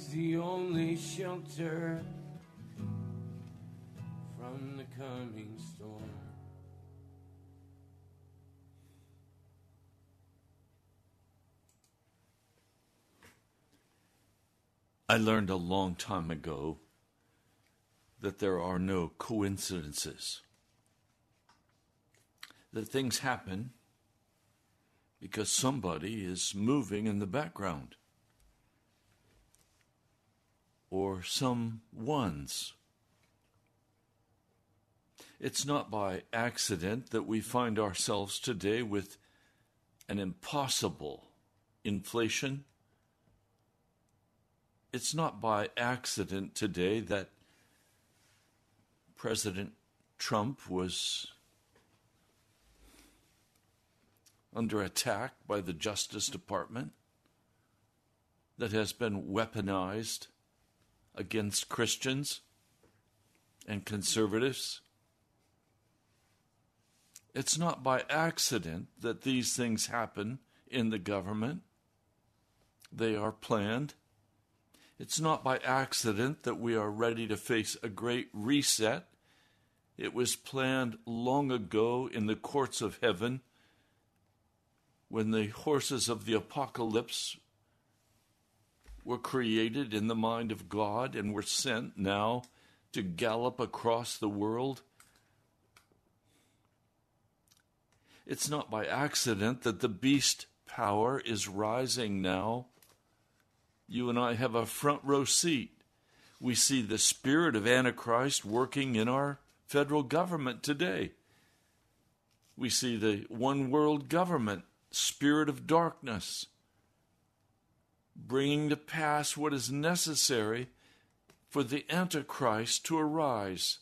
He's the only shelter from the coming storm. I learned a long time ago that there are no coincidences. That things happen because somebody is moving in the background or some ones. It's not by accident that we find ourselves today with an impossible inflation. It's not by accident today that President Trump was under attack by the Justice Department that has been weaponized against Christians and conservatives. It's not by accident that these things happen in the government. They are planned. It's not by accident that we are ready to face a great reset. It was planned long ago in the courts of heaven when the horses of the apocalypse were created in the mind of God and were sent now to gallop across the world. It's not by accident that the beast power is rising now. You and I have a front row seat. We see the spirit of Antichrist working in our federal government today. We see the one world government, spirit of darkness, bringing to pass what is necessary for the Antichrist to arise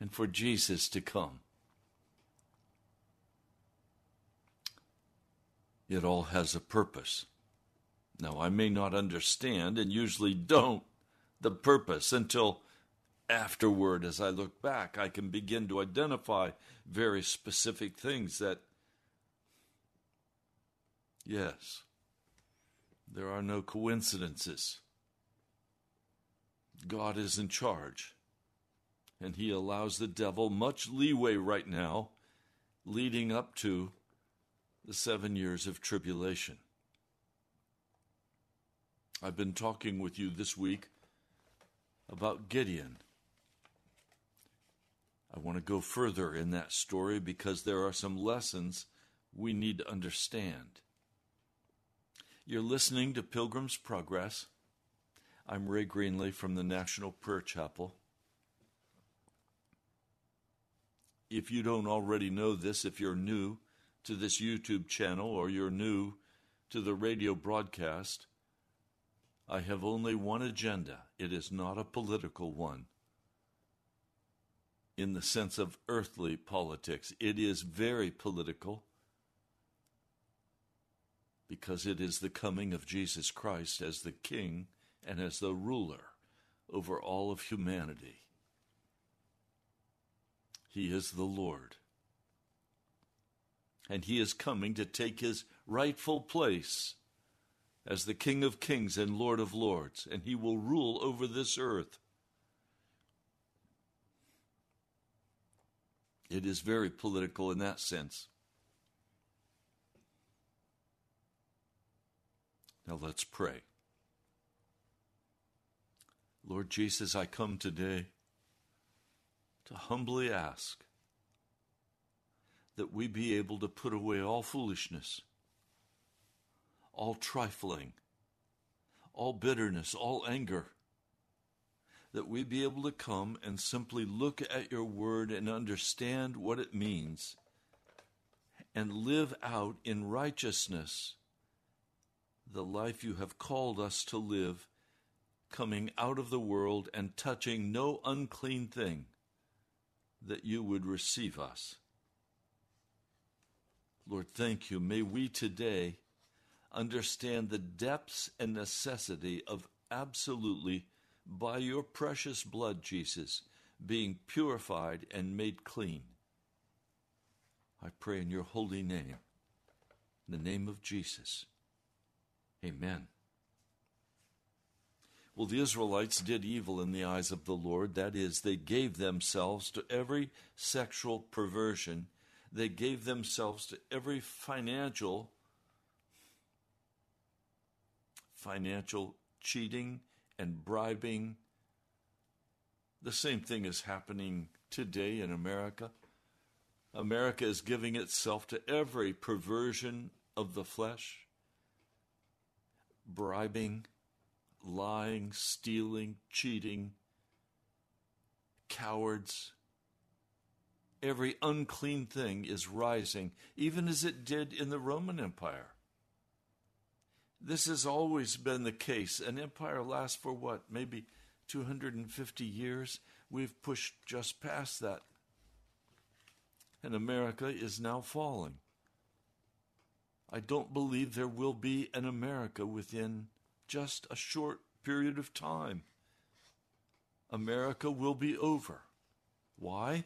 and for Jesus to come. It all has a purpose. Now, I may not understand, and usually don't, the purpose until afterward, as I look back, I can begin to identify very specific things that, yes, there are no coincidences. God is in charge, and He allows the devil much leeway right now, leading up to the seven years of tribulation. I've been talking with you this week about Gideon. I want to go further in that story because there are some lessons we need to understand. You're listening to Pilgrim's Progress. I'm Ray Greenley from the National Prayer Chapel. If you don't already know this, if you're new to this YouTube channel or you're new to the radio broadcast, I have only one agenda. It is not a political one in the sense of earthly politics. It is very political because it is the coming of Jesus Christ as the King and as the ruler over all of humanity. He is the Lord. And he is coming to take his rightful place as the King of kings and Lord of lords, and he will rule over this earth. It is very political in that sense. Now let's pray. Lord Jesus, I come today to humbly ask that we be able to put away all foolishness, all trifling, all bitterness, all anger, that we be able to come and simply look at your word and understand what it means and live out in righteousness the life you have called us to live, coming out of the world and touching no unclean thing, that you would receive us. Lord, thank you. May we today understand the depths and necessity of absolutely, by your precious blood, Jesus, being purified and made clean. I pray in your holy name, in the name of Jesus. Amen. Well, the Israelites did evil in the eyes of the Lord. That is, they gave themselves to every sexual perversion, they gave themselves to every financial financial cheating and bribing. The same thing is happening today in America. America is giving itself to every perversion of the flesh, bribing, lying, stealing, cheating, cowards. Every unclean thing is rising, even as it did in the Roman Empire. This has always been the case. An empire lasts for what? Maybe 250 years? We've pushed just past that. And America is now falling. I don't believe there will be an America within just a short period of time. America will be over. Why?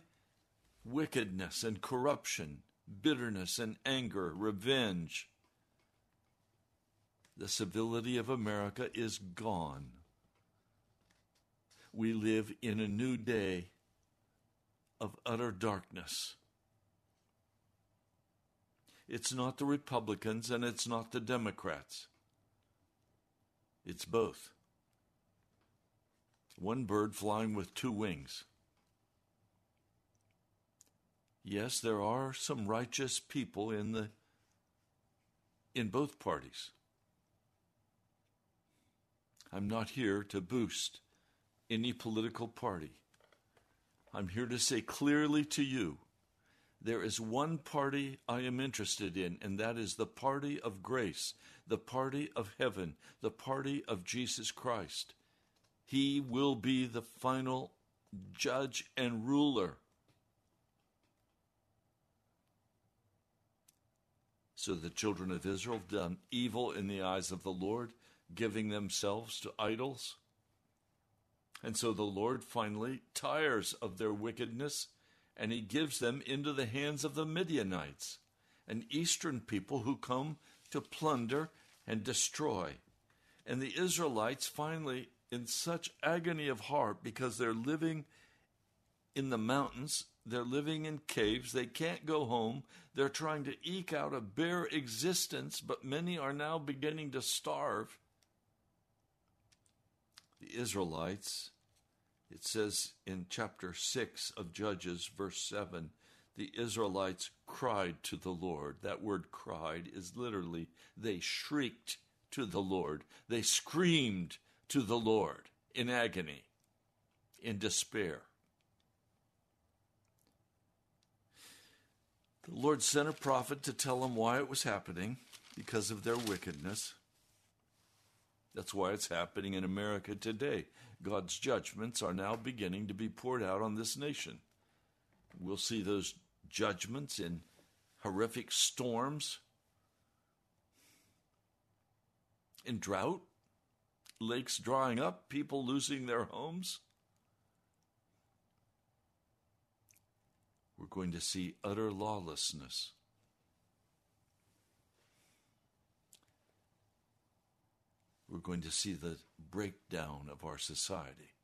Wickedness and corruption, bitterness and anger, revenge, the civility of America is gone. We live in a new day of utter darkness. It's not the Republicans and it's not the Democrats. It's both. One bird flying with two wings. Yes, there are some righteous people in the in both parties. I'm not here to boost any political party. I'm here to say clearly to you there is one party I am interested in, and that is the party of grace, the party of heaven, the party of Jesus Christ. He will be the final judge and ruler. So the children of Israel done evil in the eyes of the Lord giving themselves to idols. And so the Lord finally tires of their wickedness and he gives them into the hands of the Midianites, an eastern people who come to plunder and destroy. And the Israelites finally, in such agony of heart because they're living in the mountains, they're living in caves, they can't go home, they're trying to eke out a bare existence, but many are now beginning to starve the Israelites, it says in chapter 6 of Judges, verse 7, the Israelites cried to the Lord. That word cried is literally they shrieked to the Lord, they screamed to the Lord in agony, in despair. The Lord sent a prophet to tell them why it was happening because of their wickedness. That's why it's happening in America today. God's judgments are now beginning to be poured out on this nation. We'll see those judgments in horrific storms, in drought, lakes drying up, people losing their homes. We're going to see utter lawlessness. We're going to see the breakdown of our society.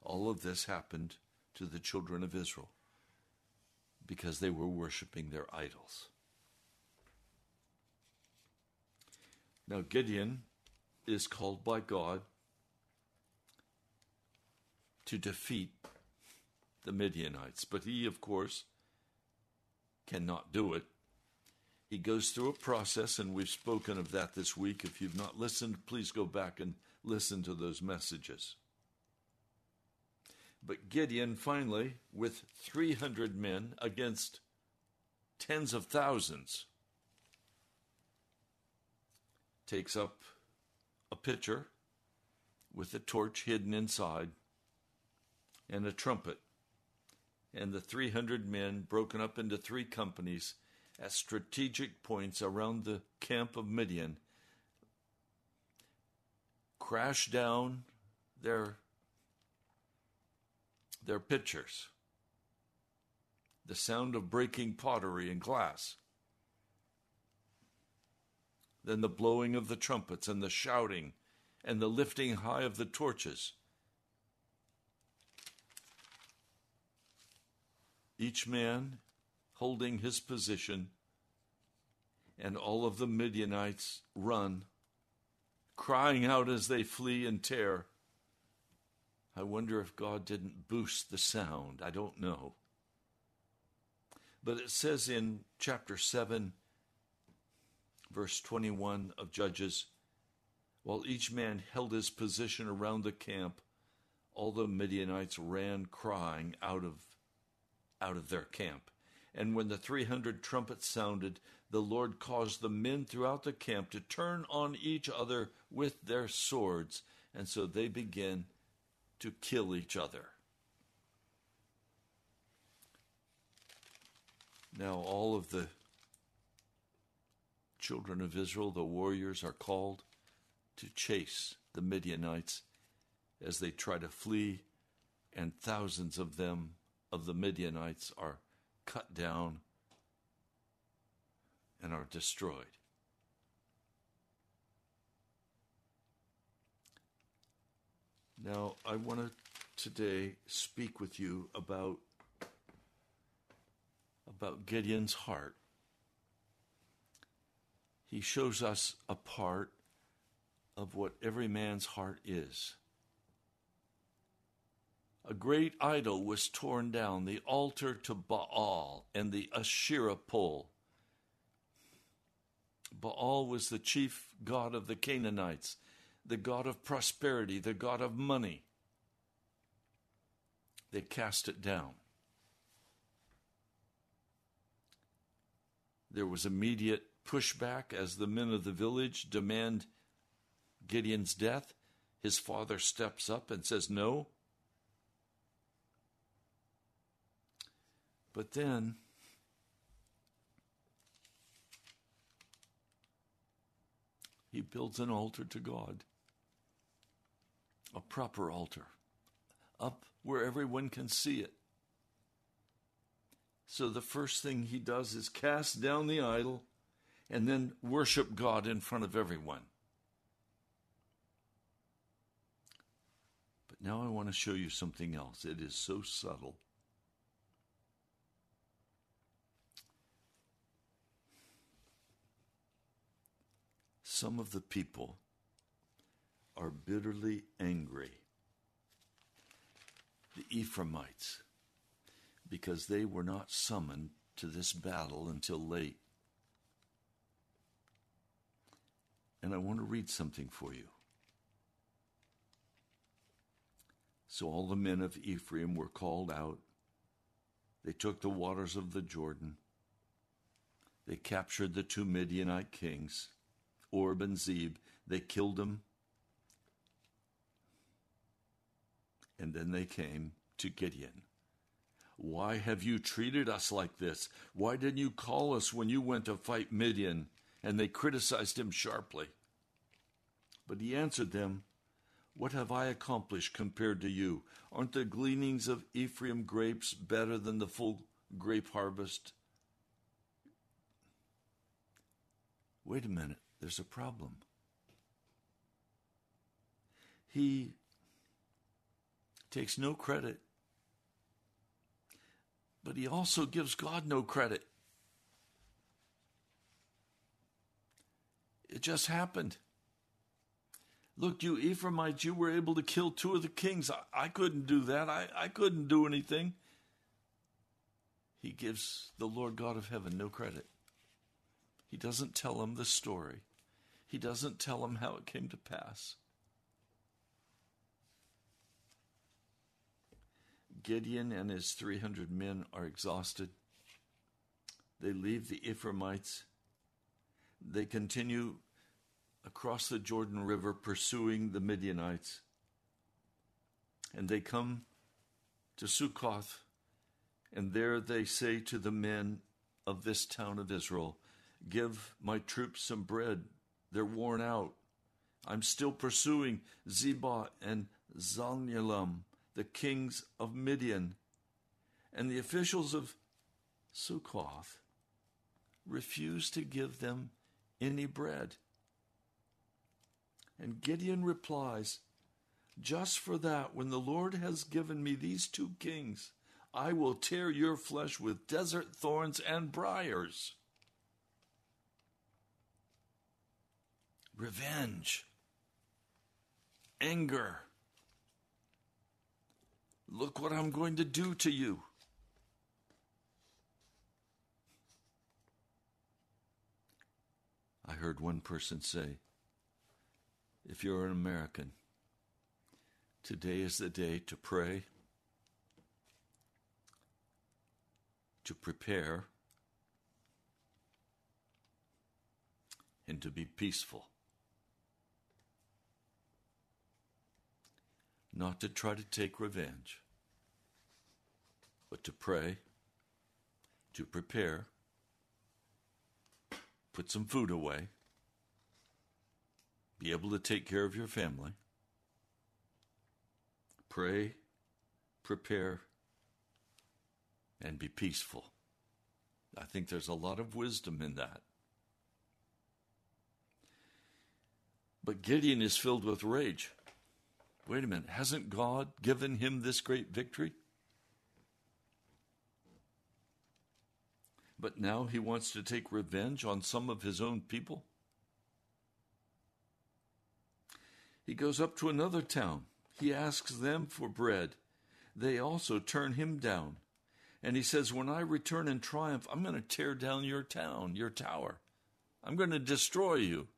All of this happened to the children of Israel because they were worshiping their idols. Now, Gideon is called by God to defeat the Midianites, but he, of course, cannot do it he goes through a process, and we've spoken of that this week. If you've not listened, please go back and listen to those messages. But Gideon finally, with 300 men against tens of thousands, takes up a pitcher with a torch hidden inside and a trumpet. and the 300 men, broken up into three companies at strategic points around the camp of Midian, crashed down their, their pitchers. The sound of breaking pottery and glass. Then the blowing of the trumpets and the shouting and the lifting high of the torches. Each man holding his position, and all of the Midianites run, crying out as they flee and tear. I wonder if God didn't boost the sound. I don't know. But it says in chapter 7, verse 21 of Judges, while each man held his position around the camp, all the Midianites ran crying out of out of their camp. And when the 300 trumpets sounded, the Lord caused the men throughout the camp to turn on each other with their swords, and so they began to kill each other. Now, all of the children of Israel, the warriors, are called to chase the Midianites as they try to flee, and thousands of them, of the Midianites, are cut down and are destroyed. Now, I want to today speak with you about about Gideon's heart. He shows us a part of what every man's heart is. A great idol was torn down, the altar to Baal and the Asherah pole. Baal was the chief god of the Canaanites, the god of prosperity, the god of money. They cast it down. There was immediate pushback as the men of the village demand Gideon's death. His father steps up and says, No. But then he builds an altar to God, a proper altar, up where everyone can see it. So the first thing he does is cast down the idol and then worship God in front of everyone. But now I want to show you something else. It is so subtle. Some of the people are bitterly angry. The Ephraimites, because they were not summoned to this battle until late. And I want to read something for you. So all the men of Ephraim were called out. They took the waters of the Jordan. They captured the two Midianite kings, And Zeb. They killed him. And then they came to Gideon. Why have you treated us like this? Why didn't you call us when you went to fight Midian? And they criticized him sharply. But he answered them, What have I accomplished compared to you? Aren't the gleanings of Ephraim grapes better than the full grape harvest? Wait a minute, there's a problem. He takes no credit, but he also gives God no credit. It just happened. Look, you Ephraimites, you were able to kill two of the kings. I, I couldn't do that. I, I couldn't do anything. He gives the Lord God of heaven no credit. He doesn't tell him the story, he doesn't tell him how it came to pass. Gideon and his 300 men are exhausted. They leave the Ephraimites. They continue across the Jordan River pursuing the Midianites. And they come to Sukkoth, And there they say to the men of this town of Israel, Give my troops some bread. They're worn out. I'm still pursuing Zebah and Zalmunna, the kings of Midian. And the officials of Sukkoth refuse to give them any bread. And Gideon replies, Just for that, when the Lord has given me these two kings, I will tear your flesh with desert thorns and briars. Revenge, anger. Look what I'm going to do to you. I heard one person say, if you're an American, today is the day to pray, to prepare, and to be peaceful. Not to try to take revenge, but to pray, to prepare, put some food away be able to take care of your family, pray, prepare, and be peaceful. I think there's a lot of wisdom in that. But Gideon is filled with rage. Wait a minute, hasn't God given him this great victory? But now he wants to take revenge on some of his own people? He goes up to another town. He asks them for bread. They also turn him down. And he says, When I return in triumph, I'm going to tear down your town, your tower. I'm going to destroy you.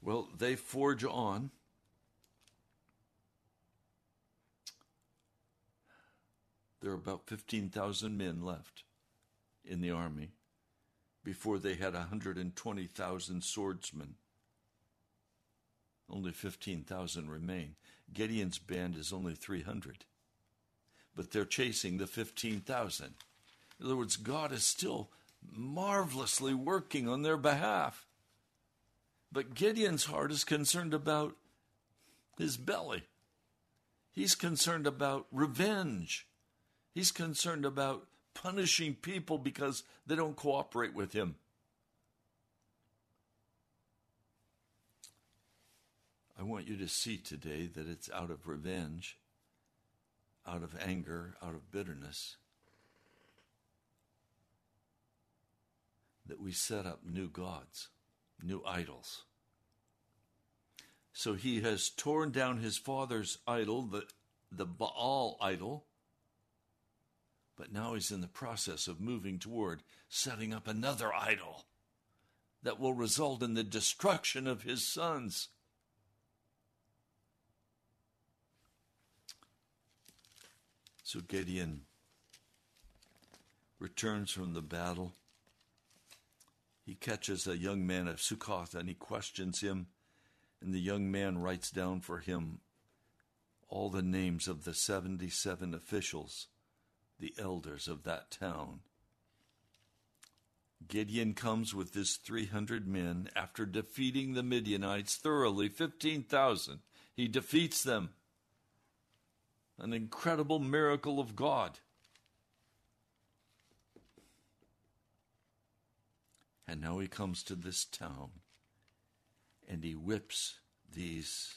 Well, they forge on. There are about 15,000 men left in the army before they had 120,000 swordsmen. Only 15,000 remain. Gideon's band is only 300. But they're chasing the 15,000. In other words, God is still marvelously working on their behalf. But Gideon's heart is concerned about his belly. He's concerned about revenge. He's concerned about punishing people because they don't cooperate with him. I want you to see today that it's out of revenge, out of anger, out of bitterness, that we set up new gods, new idols. So he has torn down his father's idol, the, the Baal idol, but now he's in the process of moving toward setting up another idol that will result in the destruction of his sons. So Gideon returns from the battle. He catches a young man of Sukkoth and he questions him. And the young man writes down for him all the names of the 77 officials, the elders of that town. Gideon comes with his 300 men after defeating the Midianites thoroughly, 15,000. He defeats them an incredible miracle of God. And now he comes to this town and he whips these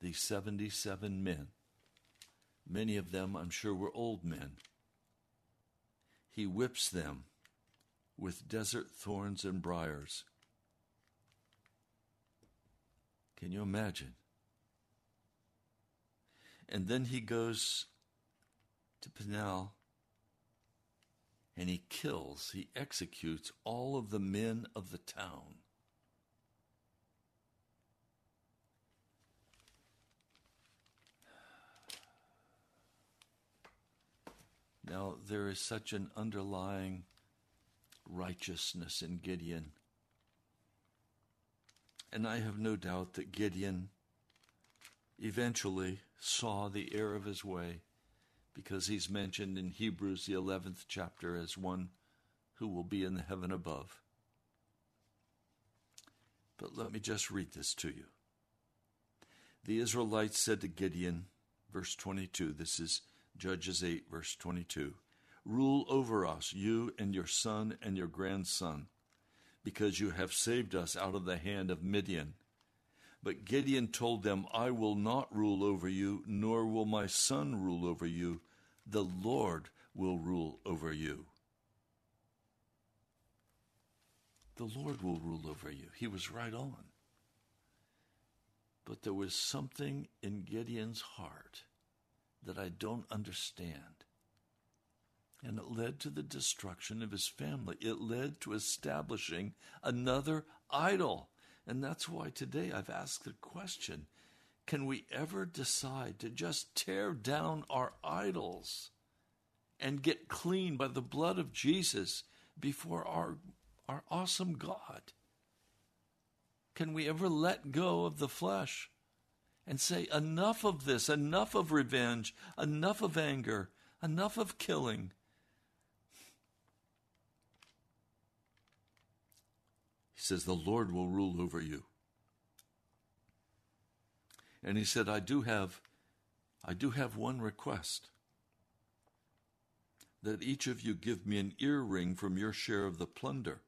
these 77 men. Many of them, I'm sure, were old men. He whips them with desert thorns and briars. Can you imagine? And then he goes to Penuel and he kills, he executes all of the men of the town. Now, there is such an underlying righteousness in Gideon. And I have no doubt that Gideon eventually saw the error of his way because he's mentioned in Hebrews, the 11th chapter, as one who will be in the heaven above. But let me just read this to you. The Israelites said to Gideon, verse 22, this is Judges 8, verse 22 Rule over us, you and your son and your grandson, because you have saved us out of the hand of Midian. But Gideon told them, I will not rule over you, nor will my son rule over you. The Lord will rule over you. The Lord will rule over you. He was right on. But there was something in Gideon's heart that I don't understand. And it led to the destruction of his family. It led to establishing another idol. And that's why today I've asked the question can we ever decide to just tear down our idols and get clean by the blood of Jesus before our, our awesome God? Can we ever let go of the flesh and say, enough of this, enough of revenge, enough of anger, enough of killing? He says, The Lord will rule over you. And he said, I do have I do have one request. That each of you give me an earring from your share of the plunder.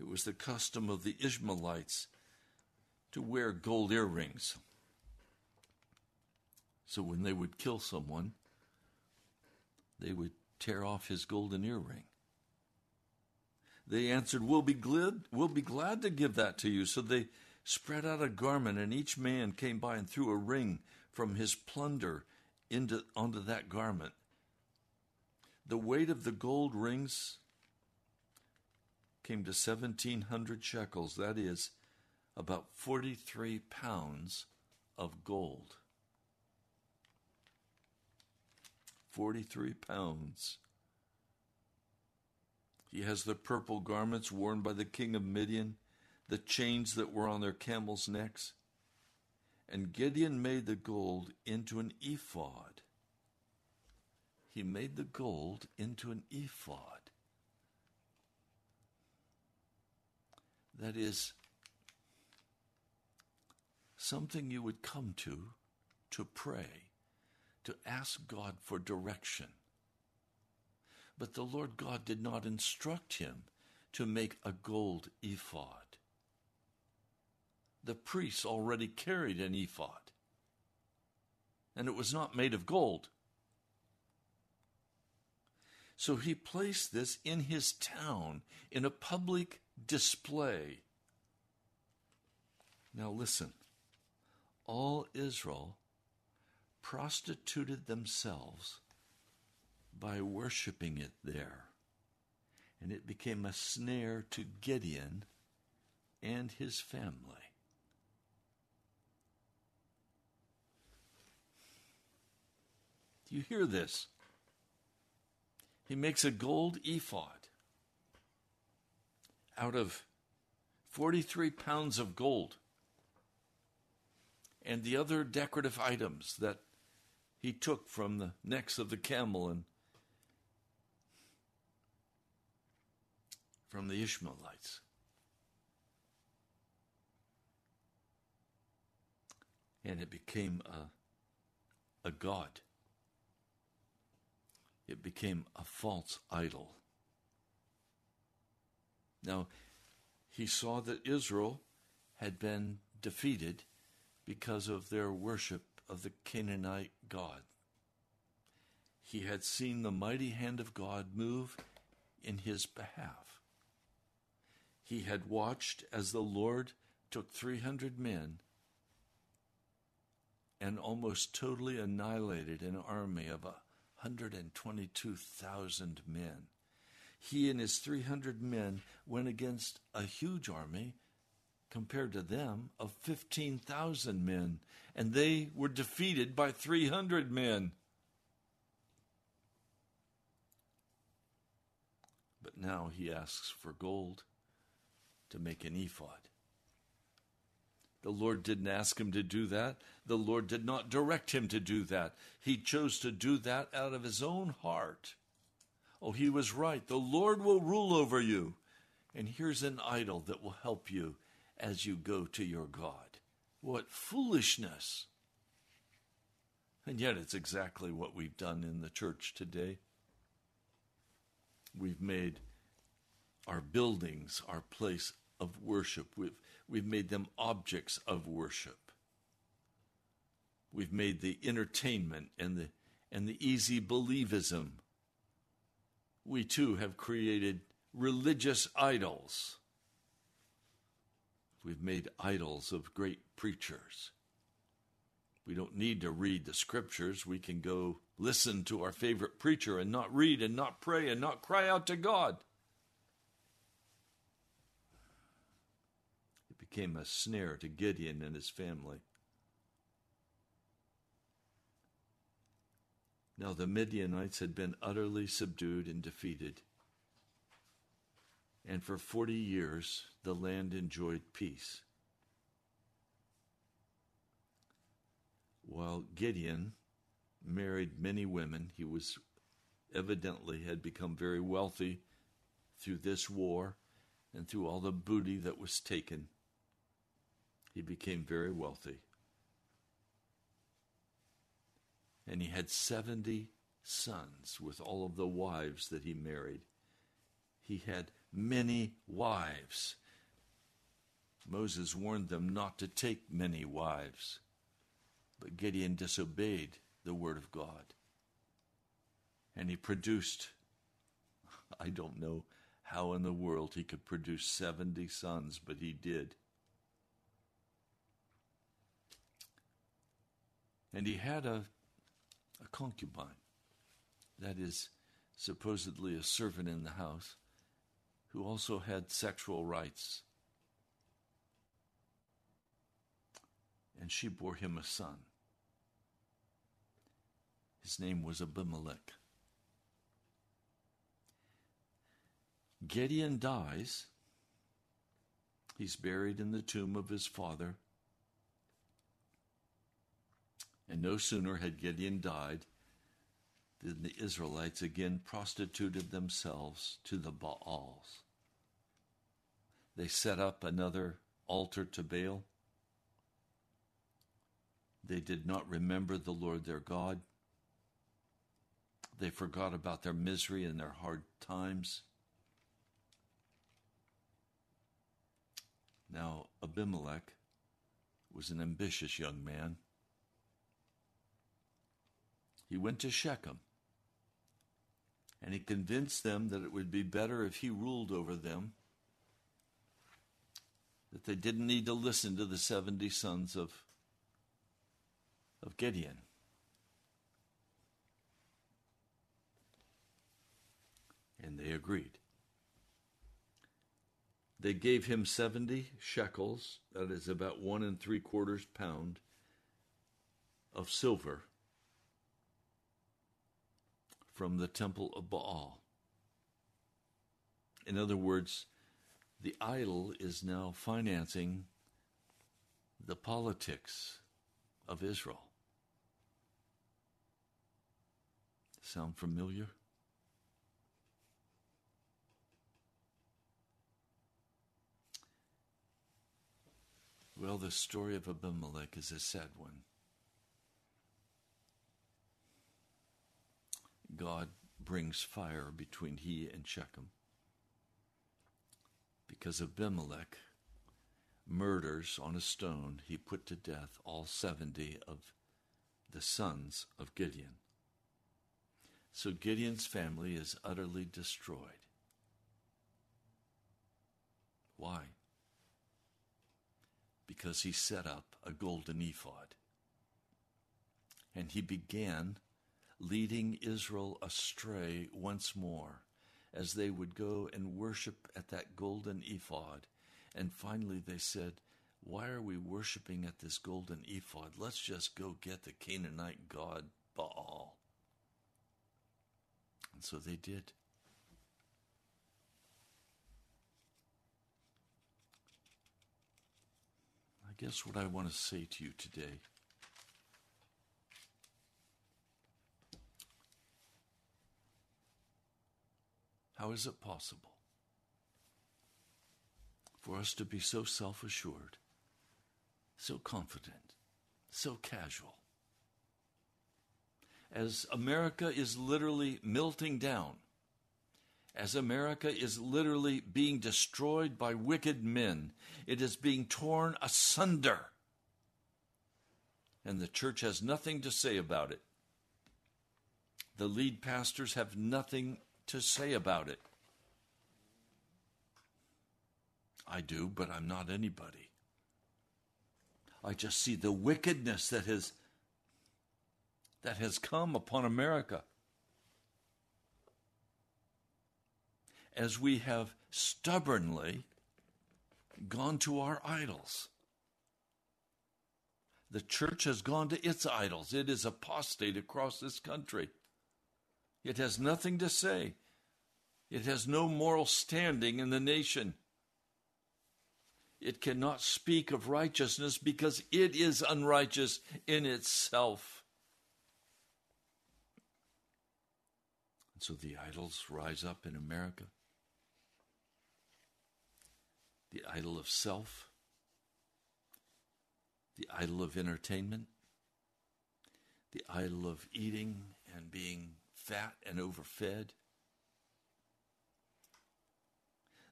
It was the custom of the Ishmaelites to wear gold earrings. So when they would kill someone, they would tear off his golden earring. They answered, We'll be glad, we'll be glad to give that to you. So they spread out a garment, and each man came by and threw a ring from his plunder into, onto that garment. The weight of the gold rings came to 1,700 shekels, that is, about 43 pounds of gold. 43 pounds. He has the purple garments worn by the king of Midian, the chains that were on their camels' necks. And Gideon made the gold into an ephod. He made the gold into an ephod. That is something you would come to to pray, to ask God for direction. But the Lord God did not instruct him to make a gold ephod. The priests already carried an ephod, and it was not made of gold. So he placed this in his town in a public display. Now listen, all Israel prostituted themselves by worshiping it there. And it became a snare to Gideon and his family. Do you hear this? He makes a gold ephod out of 43 pounds of gold and the other decorative items that he took from the necks of the camel and from the Ishmaelites. And it became a, a god. It became a false idol. Now, he saw that Israel had been defeated because of their worship of the Canaanite God. He had seen the mighty hand of God move in his behalf. He had watched as the Lord took 300 men and almost totally annihilated an army of 122,000 men he and his 300 men went against a huge army compared to them of 15,000 men, and they were defeated by 300 men. But now he asks for gold to make an ephod. The Lord didn't ask him to do that. The Lord did not direct him to do that. He chose to do that out of his own heart. Oh, he was right. The Lord will rule over you. And here's an idol that will help you as you go to your God. What foolishness! And yet, it's exactly what we've done in the church today. We've made our buildings our place of worship. We've, we've made them objects of worship. We've made the entertainment and the, and the easy believism. We too have created religious idols. We've made idols of great preachers. We don't need to read the scriptures. We can go listen to our favorite preacher and not read and not pray and not cry out to God. It became a snare to Gideon and his family. Now the Midianites had been utterly subdued and defeated. And for 40 years, the land enjoyed peace. While Gideon married many women, he was evidently had become very wealthy through this war and through all the booty that was taken. He became very wealthy. And he had 70 sons with all of the wives that he married. He had many wives. Moses warned them not to take many wives, but Gideon disobeyed the word of God. And he produced, I don't know how in the world he could produce 70 sons, but he did. And he had a a concubine, that is, supposedly a servant in the house, who also had sexual rights. And she bore him a son. His name was Abimelech. Gideon dies. He's buried in the tomb of his father. And no sooner had Gideon died than the Israelites again prostituted themselves to the Baals. They set up another altar to Baal. They did not remember the Lord their God. They forgot about their misery and their hard times. Now, Abimelech was an ambitious young man. He went to Shechem and he convinced them that it would be better if he ruled over them, that they didn't need to listen to the 70 sons of, of Gideon. And they agreed. They gave him 70 shekels, that is about one and three quarters pound, of silver from the temple of Baal. In other words, the idol is now financing the politics of Israel. Sound familiar? Well, the story of Abimelech is a sad one. God brings fire between he and Shechem. Because Abimelech murders on a stone, he put to death all 70 of the sons of Gideon. So Gideon's family is utterly destroyed. Why? Because he set up a golden ephod. And he began leading Israel astray once more as they would go and worship at that golden ephod. And finally they said, Why are we worshiping at this golden ephod? Let's just go get the Canaanite god Baal. And so they did. I guess what I want to say to you today. How is it possible for us to be so self assured, so confident, so casual? As America is literally melting down, as America is literally being destroyed by wicked men, it is being torn asunder. And the church has nothing to say about it. The lead pastors have nothing to say about it. I do, but I'm not anybody. I just see the wickedness that has that has come upon America. As we have stubbornly gone to our idols. The church has gone to its idols. It is apostate across this country. It has nothing to say. It has no moral standing in the nation. It cannot speak of righteousness because it is unrighteous in itself. And so the idols rise up in America the idol of self, the idol of entertainment, the idol of eating and being fat and overfed,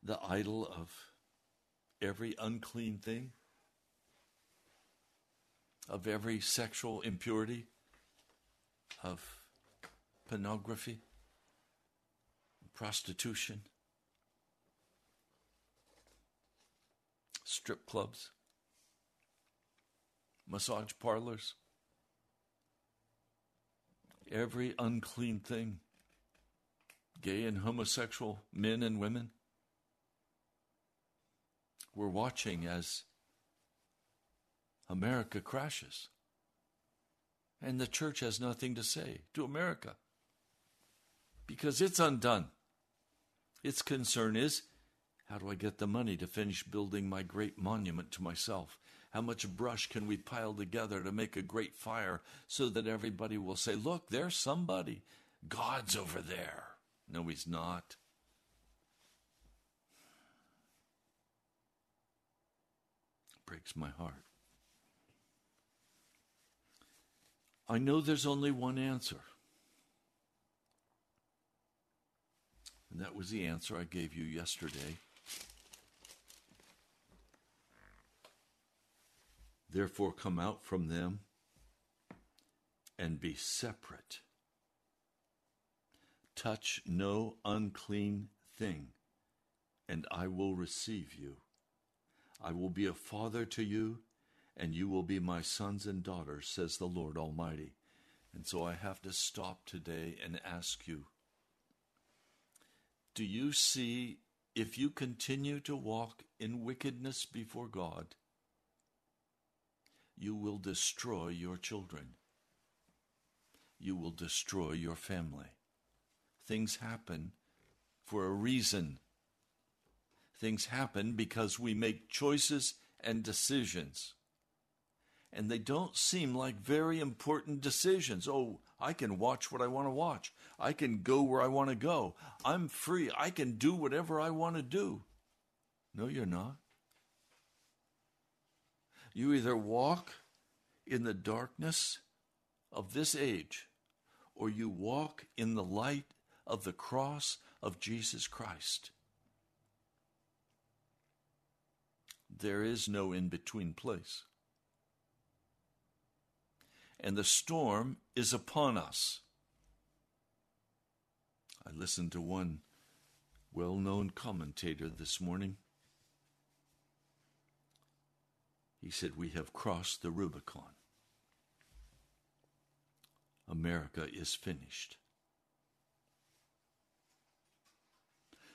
the idol of every unclean thing, of every sexual impurity, of pornography, prostitution, strip clubs, massage parlors, every unclean thing, gay and homosexual men and women. We're watching as America crashes. And the church has nothing to say to America because it's undone. Its concern is how do I get the money to finish building my great monument to myself? How much brush can we pile together to make a great fire so that everybody will say, Look, there's somebody. God's over there. No, he's not. breaks my heart. I know there's only one answer. And that was the answer I gave you yesterday. Therefore, come out from them and be separate. Touch no unclean thing, and I will receive you. I will be a father to you, and you will be my sons and daughters, says the Lord Almighty. And so I have to stop today and ask you Do you see if you continue to walk in wickedness before God? You will destroy your children. You will destroy your family. Things happen for a reason. Things happen because we make choices and decisions. And they don't seem like very important decisions. Oh, I can watch what I want to watch. I can go where I want to go. I'm free. I can do whatever I want to do. No, you're not. You either walk in the darkness of this age or you walk in the light of the cross of Jesus Christ. There is no in between place. And the storm is upon us. I listened to one well known commentator this morning He said, We have crossed the Rubicon. America is finished.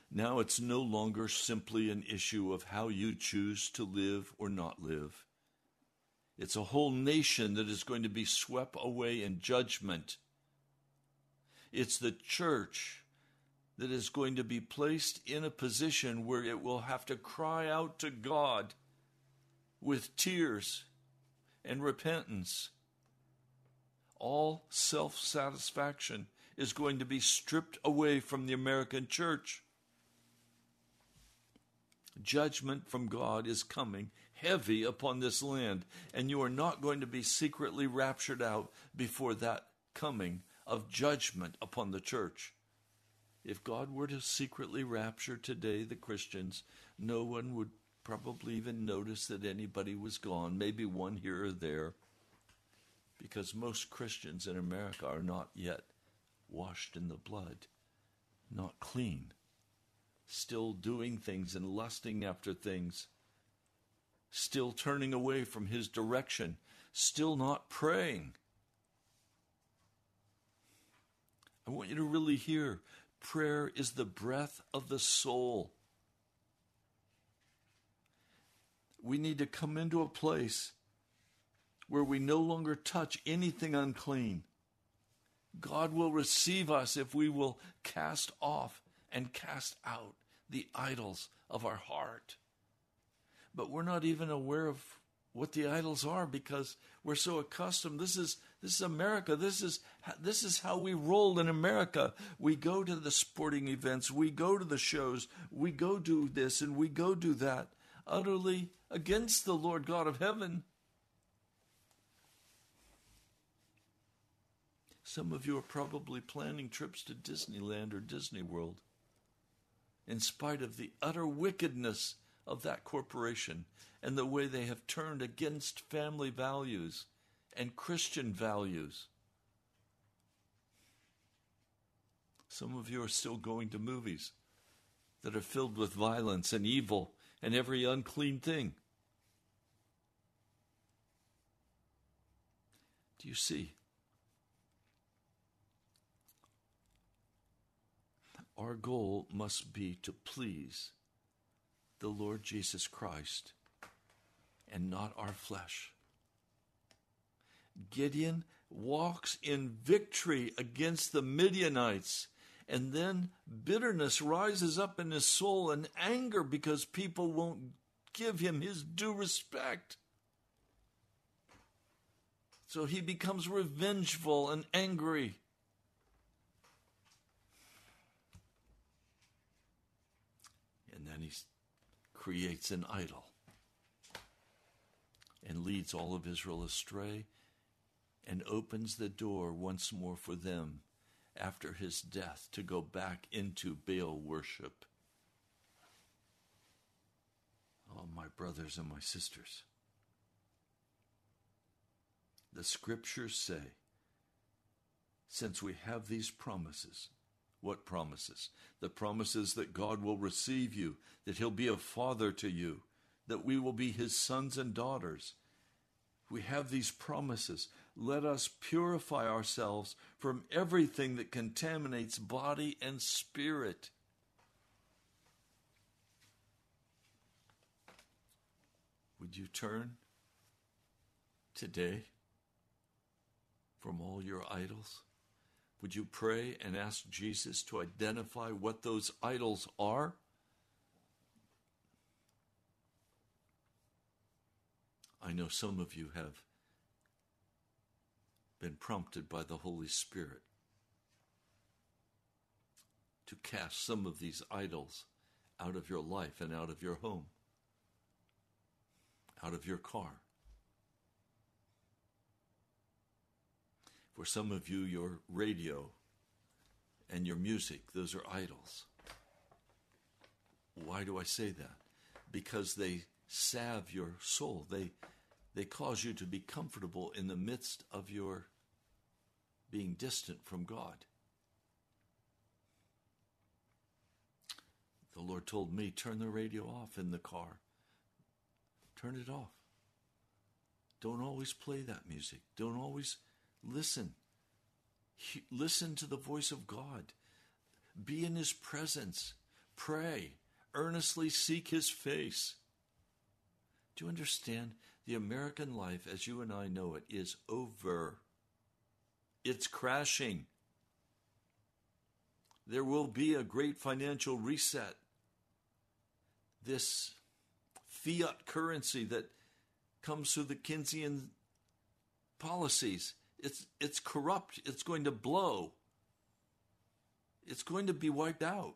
Now it's no longer simply an issue of how you choose to live or not live. It's a whole nation that is going to be swept away in judgment. It's the church that is going to be placed in a position where it will have to cry out to God with tears and repentance. All self satisfaction is going to be stripped away from the American church. Judgment from God is coming heavy upon this land, and you are not going to be secretly raptured out before that coming of judgment upon the church. If God were to secretly rapture today the Christians, no one would probably even notice that anybody was gone, maybe one here or there, because most Christians in America are not yet washed in the blood, not clean, still doing things and lusting after things, still turning away from His direction, still not praying. I want you to really hear prayer is the breath of the soul. We need to come into a place where we no longer touch anything unclean. God will receive us if we will cast off and cast out the idols of our heart. But we're not even aware of what the idols are because we're so accustomed. This is this is America. This is this is how we roll in America. We go to the sporting events, we go to the shows, we go do this and we go do that, utterly against the Lord God of heaven. Some of you are probably planning trips to Disneyland or Disney World. In spite of the utter wickedness of that corporation and the way they have turned against family values and Christian values. Some of you are still going to movies that are filled with violence and evil and every unclean thing. Do you see? Our goal must be to please the Lord Jesus Christ and not our flesh. Gideon walks in victory against the Midianites, and then bitterness rises up in his soul and anger because people won't give him his due respect. So he becomes revengeful and angry. And then he creates an idol and leads all of Israel astray and opens the door once more for them after his death to go back into Baal worship. Oh, my brothers and my sisters. The scriptures say, since we have these promises, what promises? The promises that God will receive you, that He'll be a father to you, that we will be His sons and daughters. We have these promises let us purify ourselves from everything that contaminates body and spirit. Would you turn today from all your idols? Would you pray and ask Jesus to identify what those idols are? I know some of you have been prompted by the Holy Spirit to cast some of these idols out of your life and out of your home, out of your car. For some of you, your radio and your music, those are idols. Why do I say that? Because they salve your soul. They they cause you to be comfortable in the midst of your being distant from God. The Lord told me, turn the radio off in the car. Turn it off. Don't always play that music. Don't always listen. He, listen to the voice of God. Be in His presence. Pray. Earnestly seek His face. Do you understand? The American life, as you and I know it, is over. It's crashing. There will be a great financial reset. This fiat currency that comes through the Keynesian policies. It's, it's corrupt. It's going to blow. It's going to be wiped out.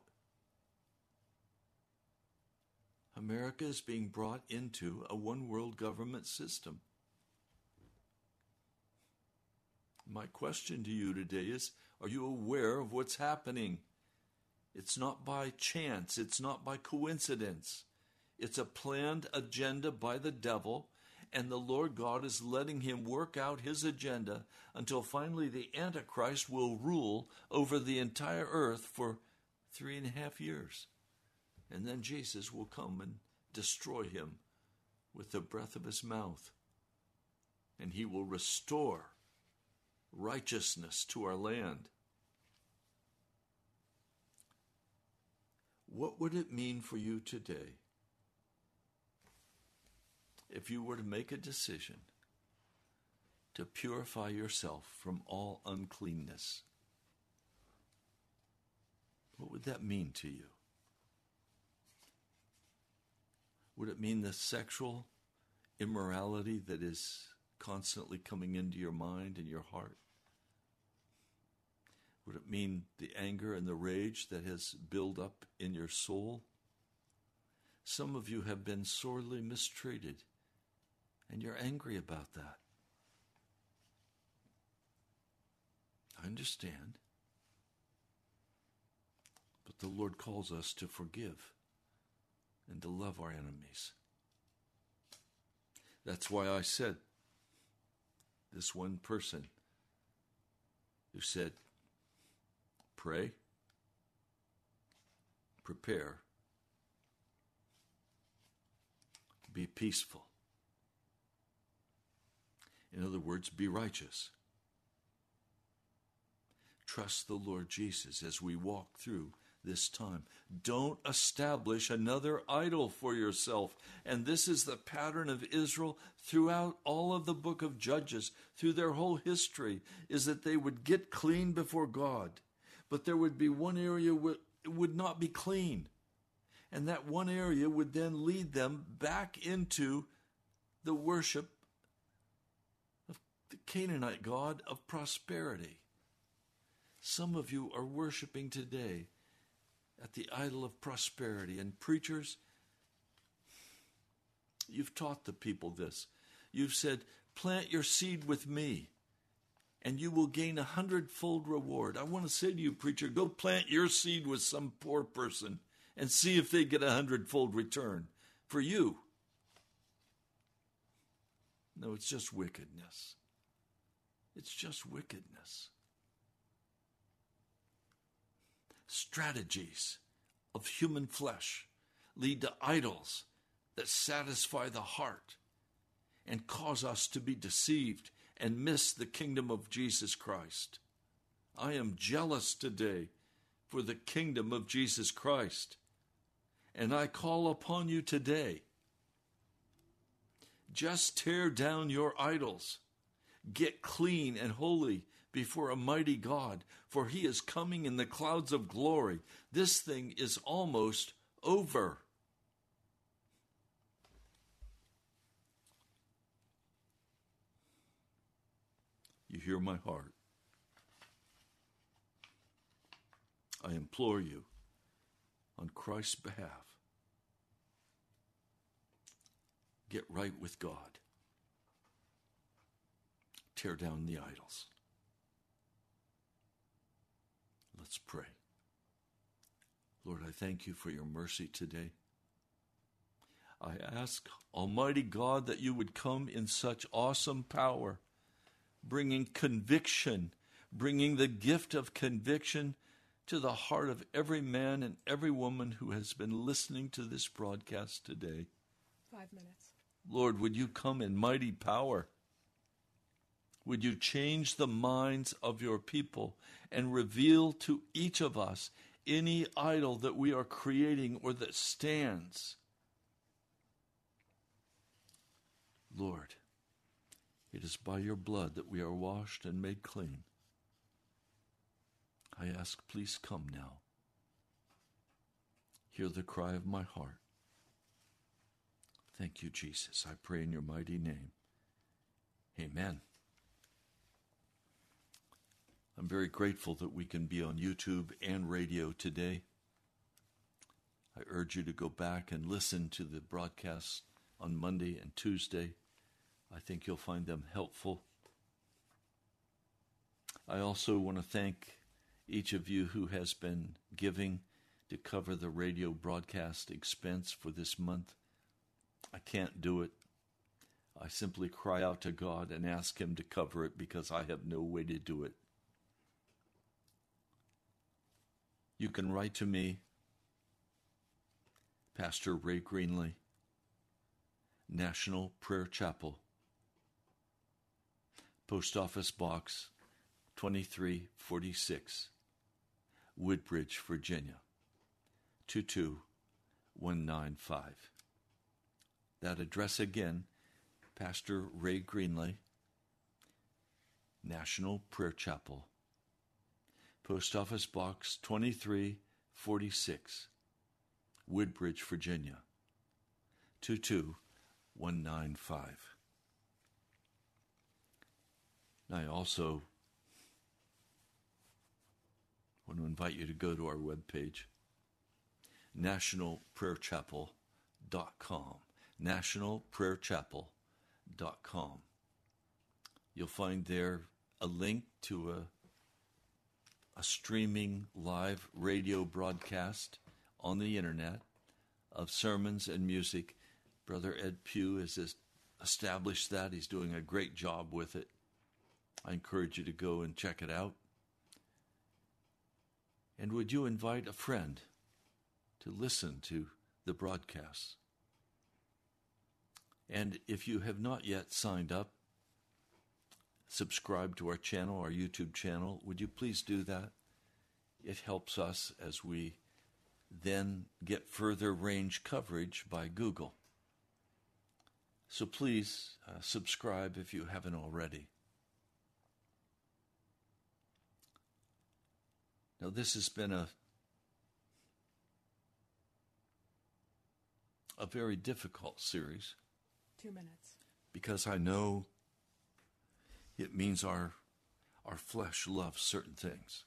America is being brought into a one world government system. My question to you today is Are you aware of what's happening? It's not by chance, it's not by coincidence. It's a planned agenda by the devil, and the Lord God is letting him work out his agenda until finally the Antichrist will rule over the entire earth for three and a half years. And then Jesus will come and destroy him with the breath of his mouth. And he will restore righteousness to our land. What would it mean for you today if you were to make a decision to purify yourself from all uncleanness? What would that mean to you? Would it mean the sexual immorality that is constantly coming into your mind and your heart? Would it mean the anger and the rage that has built up in your soul? Some of you have been sorely mistreated, and you're angry about that. I understand. But the Lord calls us to forgive and to love our enemies. That's why I said, this one person who said, pray, prepare, be peaceful. In other words, be righteous. Trust the Lord Jesus as we walk through this time. Don't establish another idol for yourself. And this is the pattern of Israel throughout all of the book of Judges, through their whole history, is that they would get clean before God, but there would be one area where it would not be clean. And that one area would then lead them back into the worship of the Canaanite God of prosperity. Some of you are worshiping today at the idol of prosperity. And preachers, you've taught the people this. You've said, plant your seed with me and you will gain a hundredfold reward. I want to say to you, preacher, go plant your seed with some poor person and see if they get a hundredfold return for you. No, it's just wickedness. It's just wickedness. strategies of human flesh lead to idols that satisfy the heart and cause us to be deceived and miss the kingdom of Jesus Christ. I am jealous today for the kingdom of Jesus Christ. And I call upon you today. Just tear down your idols. Get clean and holy before a mighty God, for he is coming in the clouds of glory. This thing is almost over. You hear my heart. I implore you, on Christ's behalf, get right with God. Tear down the idols. Let's pray. Lord, I thank you for your mercy today. I ask, Almighty God, that you would come in such awesome power, bringing conviction, bringing the gift of conviction to the heart of every man and every woman who has been listening to this broadcast today. Five minutes. Lord, would you come in mighty power? Would you change the minds of your people and reveal to each of us any idol that we are creating or that stands? Lord, it is by your blood that we are washed and made clean. I ask, please come now. Hear the cry of my heart. Thank you, Jesus. I pray in your mighty name. Amen. I'm very grateful that we can be on YouTube and radio today. I urge you to go back and listen to the broadcasts on Monday and Tuesday. I think you'll find them helpful. I also want to thank each of you who has been giving to cover the radio broadcast expense for this month. I can't do it. I simply cry out to God and ask Him to cover it because I have no way to do it. You can write to me, Pastor Ray Greenley, National Prayer Chapel, Post Office Box 2346, Woodbridge, Virginia 22195. That address again, Pastor Ray Greenley, National Prayer Chapel, Post Office Box 2346, Woodbridge, Virginia 22195. I also want to invite you to go to our webpage, nationalprayerchapel.com. Nationalprayerchapel.com. You'll find there a link to a, a streaming live radio broadcast on the internet of sermons and music. Brother Ed Pugh has established that. He's doing a great job with it. I encourage you to go and check it out. And would you invite a friend to listen to the broadcasts? And if you have not yet signed up, subscribe to our channel, our YouTube channel, would you please do that? It helps us as we then get further range coverage by Google. So please uh, subscribe if you haven't already. This has been a a very difficult series. Two minutes. Because I know it means our our flesh loves certain things.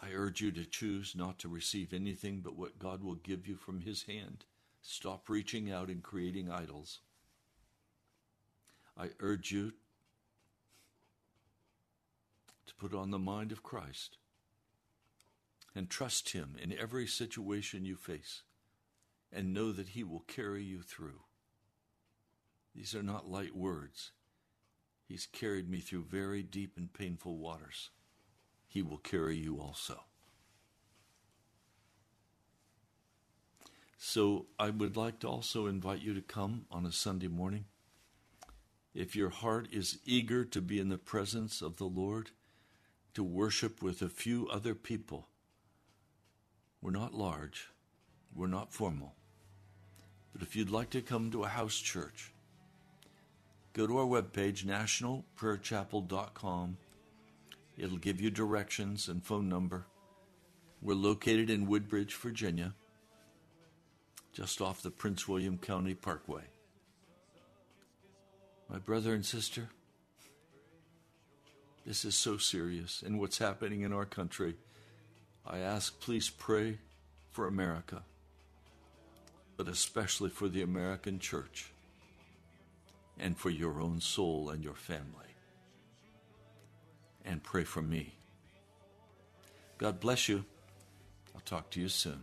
I urge you to choose not to receive anything but what God will give you from His hand. Stop reaching out and creating idols. I urge you to put on the mind of Christ and trust Him in every situation you face and know that He will carry you through. These are not light words. He's carried me through very deep and painful waters. He will carry you also. So I would like to also invite you to come on a Sunday morning. If your heart is eager to be in the presence of the Lord, to worship with a few other people. We're not large, we're not formal. But if you'd like to come to a house church, go to our webpage, nationalprayerchapel.com. It'll give you directions and phone number. We're located in Woodbridge, Virginia, just off the Prince William County Parkway. My brother and sister, this is so serious and what's happening in our country. I ask, please pray for America, but especially for the American church and for your own soul and your family. And pray for me. God bless you. I'll talk to you soon.